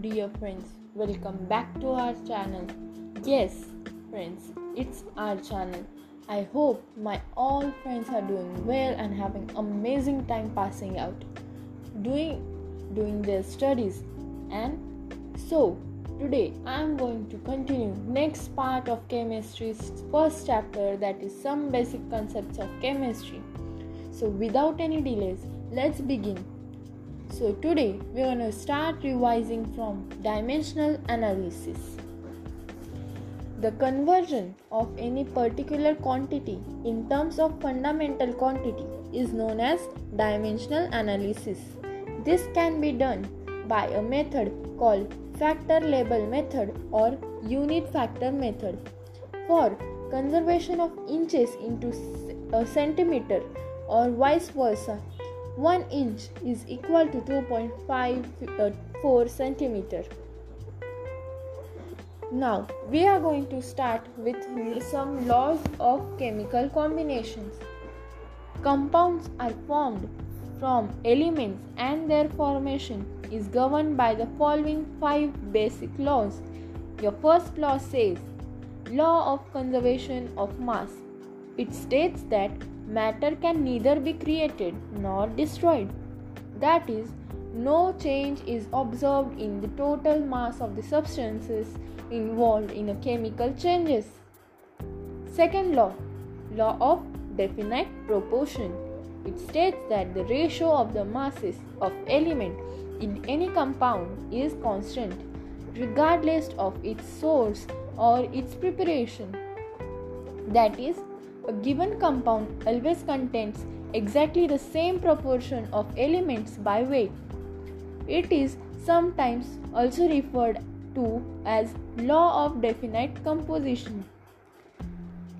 dear friends, welcome back to our channel. Yes, friends, it's our channel. I hope my all friends are doing well and having amazing time passing out, doing doing their studies. And so, today I am going to continue next part of chemistry's first chapter that is some basic concepts of chemistry. So, without any delays, let's begin. So, today we're going to start revising from dimensional analysis. The conversion of any particular quantity in terms of fundamental quantity is known as dimensional analysis. This can be done by a method called factor label method or unit factor method. For conservation of inches into a centimeter or vice versa, 1 inch is equal to 2.54 centimeter. Now we are going to start with some laws of chemical combinations. Compounds are formed from elements and their formation is governed by the following five basic laws. Your first law says law of conservation of mass. It states that matter can neither be created nor destroyed. That is, no change is observed in the total mass of the substances involved in a chemical changes. Second law, law of definite proportion. It states that the ratio of the masses of element in any compound is constant regardless of its source or its preparation. That is, a given compound always contains exactly the same proportion of elements by weight. It is sometimes also referred to as law of definite composition.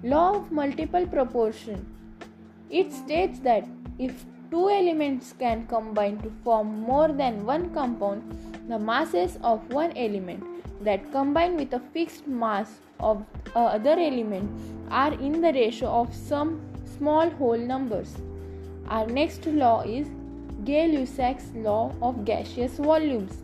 Law of multiple proportion. It states that if two elements can combine to form more than one compound, the masses of one element that combine with a fixed mass of uh, other element are in the ratio of some small whole numbers. Our next law is Gay-Lussac's law of gaseous volumes.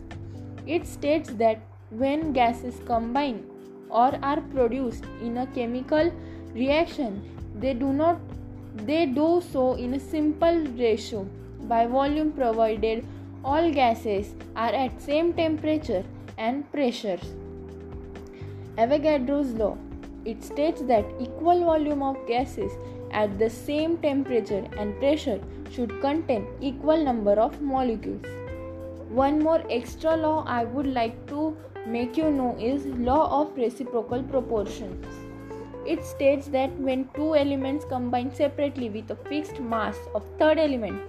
It states that when gases combine or are produced in a chemical reaction, they do not they do so in a simple ratio by volume provided all gases are at same temperature and pressures. Avogadro's law it states that equal volume of gases at the same temperature and pressure should contain equal number of molecules. One more extra law I would like to make you know is law of reciprocal proportions. It states that when two elements combine separately with a fixed mass of third element,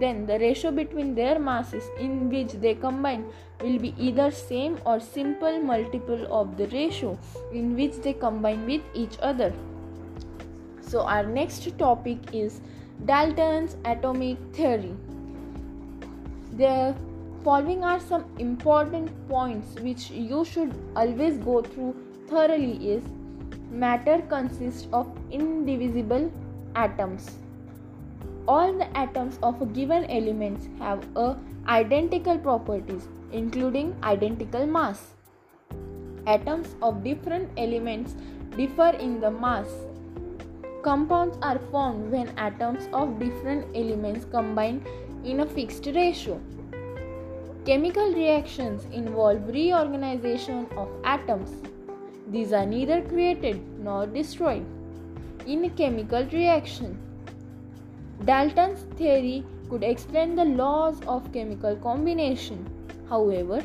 then the ratio between their masses in which they combine will be either same or simple multiple of the ratio in which they combine with each other. So our next topic is Dalton's atomic theory. The following are some important points which you should always go through thoroughly is matter consists of indivisible atoms all the atoms of a given element have a identical properties including identical mass. Atoms of different elements differ in the mass. Compounds are formed when atoms of different elements combine in a fixed ratio. Chemical reactions involve reorganization of atoms. These are neither created nor destroyed. In a chemical reaction Dalton's theory could explain the laws of chemical combination. However,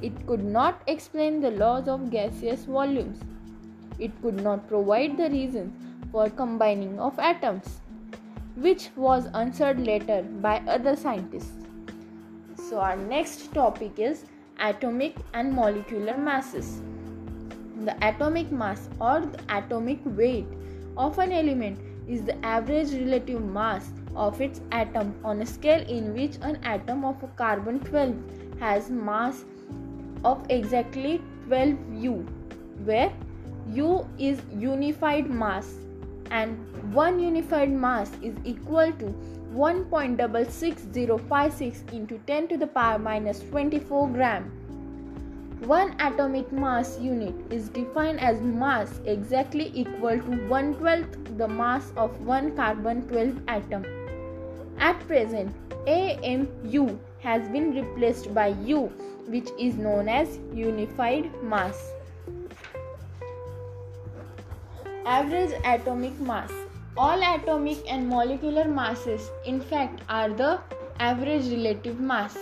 it could not explain the laws of gaseous volumes. It could not provide the reasons for combining of atoms, which was answered later by other scientists. So, our next topic is atomic and molecular masses. The atomic mass or the atomic weight of an element is the average relative mass of its atom on a scale in which an atom of carbon 12 has mass of exactly 12 u where u is unified mass and one unified mass is equal to 1.66056 into 10 to the power minus 24 gram. One atomic mass unit is defined as mass exactly equal to 1 12th the mass of one carbon 12 atom. At present, AMU has been replaced by U, which is known as unified mass. Average atomic mass. All atomic and molecular masses, in fact, are the average relative mass.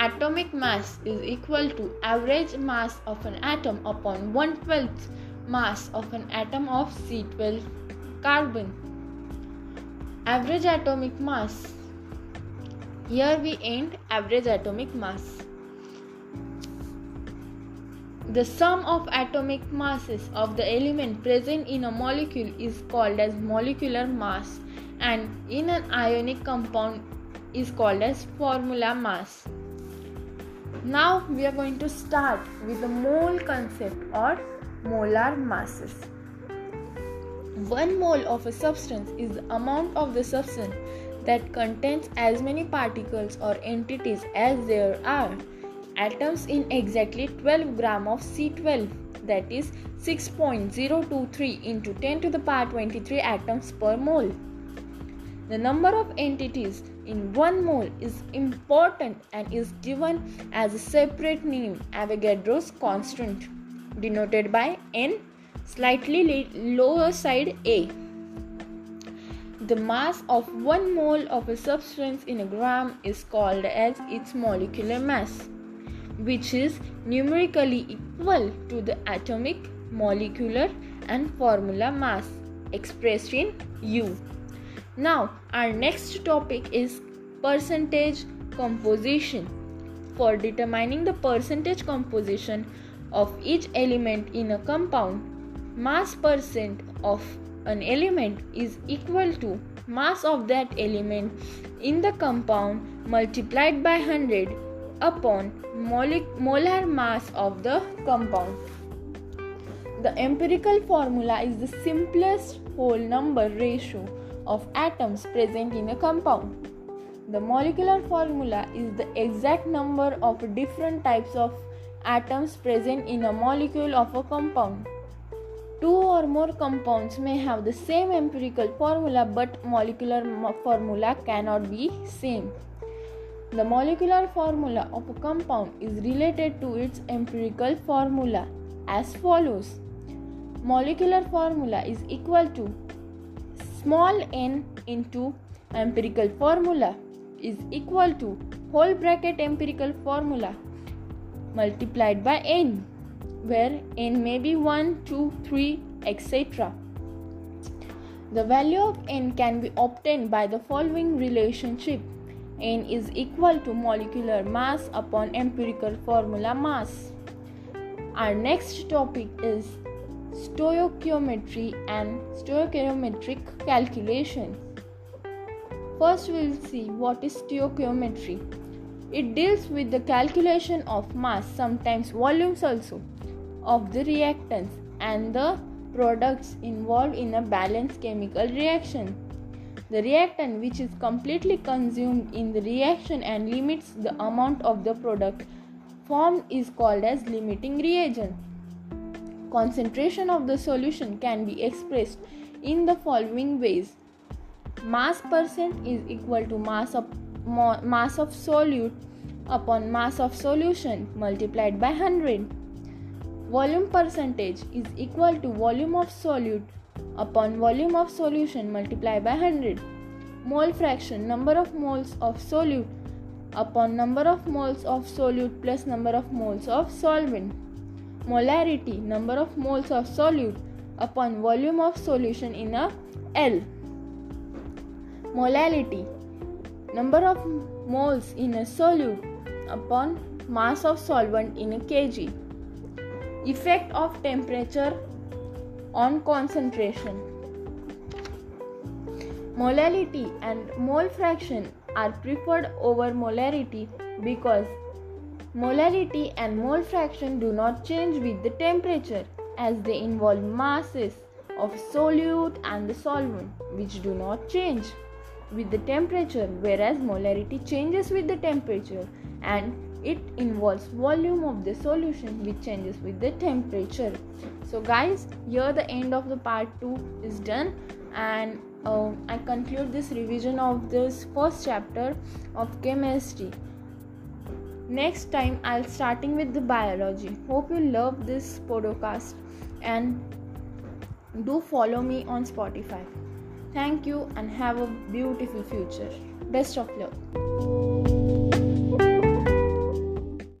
Atomic mass is equal to average mass of an atom upon 1 12th mass of an atom of C12 carbon. Average atomic mass. Here we end average atomic mass. The sum of atomic masses of the element present in a molecule is called as molecular mass and in an ionic compound is called as formula mass. Now we are going to start with the mole concept or molar masses. One mole of a substance is the amount of the substance that contains as many particles or entities as there are atoms in exactly 12 gram of C12 that is 6.023 into 10 to the power 23 atoms per mole. The number of entities in one mole is important and is given as a separate name Avogadro's constant denoted by N slightly lower side A. The mass of one mole of a substance in a gram is called as its molecular mass which is numerically equal to the atomic, molecular, and formula mass expressed in U. Now, our next topic is percentage composition. For determining the percentage composition of each element in a compound, mass percent of an element is equal to mass of that element in the compound multiplied by 100 upon molar mass of the compound. The empirical formula is the simplest whole number ratio of atoms present in a compound. The molecular formula is the exact number of different types of atoms present in a molecule of a compound. Two or more compounds may have the same empirical formula but molecular formula cannot be same. The molecular formula of a compound is related to its empirical formula as follows. Molecular formula is equal to small n into empirical formula is equal to whole bracket empirical formula multiplied by n where n may be 1 2 3 etc the value of n can be obtained by the following relationship n is equal to molecular mass upon empirical formula mass. Our next topic is stoichiometry and stoichiometric calculation. First, we will see what is stoichiometry. It deals with the calculation of mass, sometimes volumes also, of the reactants and the products involved in a balanced chemical reaction. The reactant which is completely consumed in the reaction and limits the amount of the product formed is called as limiting reagent. Concentration of the solution can be expressed in the following ways. Mass percent is equal to mass of mass of solute upon mass of solution multiplied by 100. Volume percentage is equal to volume of solute upon volume of solution multiplied by 100. Mole fraction number of moles of solute upon number of moles of solute plus number of moles of solvent. Molarity number of moles of solute upon volume of solution in a L. Molality number of moles in a solute upon mass of solvent in a kg. Effect of temperature on concentration. Molality and mole fraction are preferred over molarity because molality and mole fraction do not change with the temperature as they involve masses of solute and the solvent which do not change with the temperature whereas molarity changes with the temperature and it involves volume of the solution which changes with the temperature. So guys here the end of the part 2 is done. And uh, i conclude this revision of this first chapter of chemistry. Next time i'll starting with the biology. Hope you love this podcast and do follow me on spotify. Thank you and have a beautiful future. Best of luck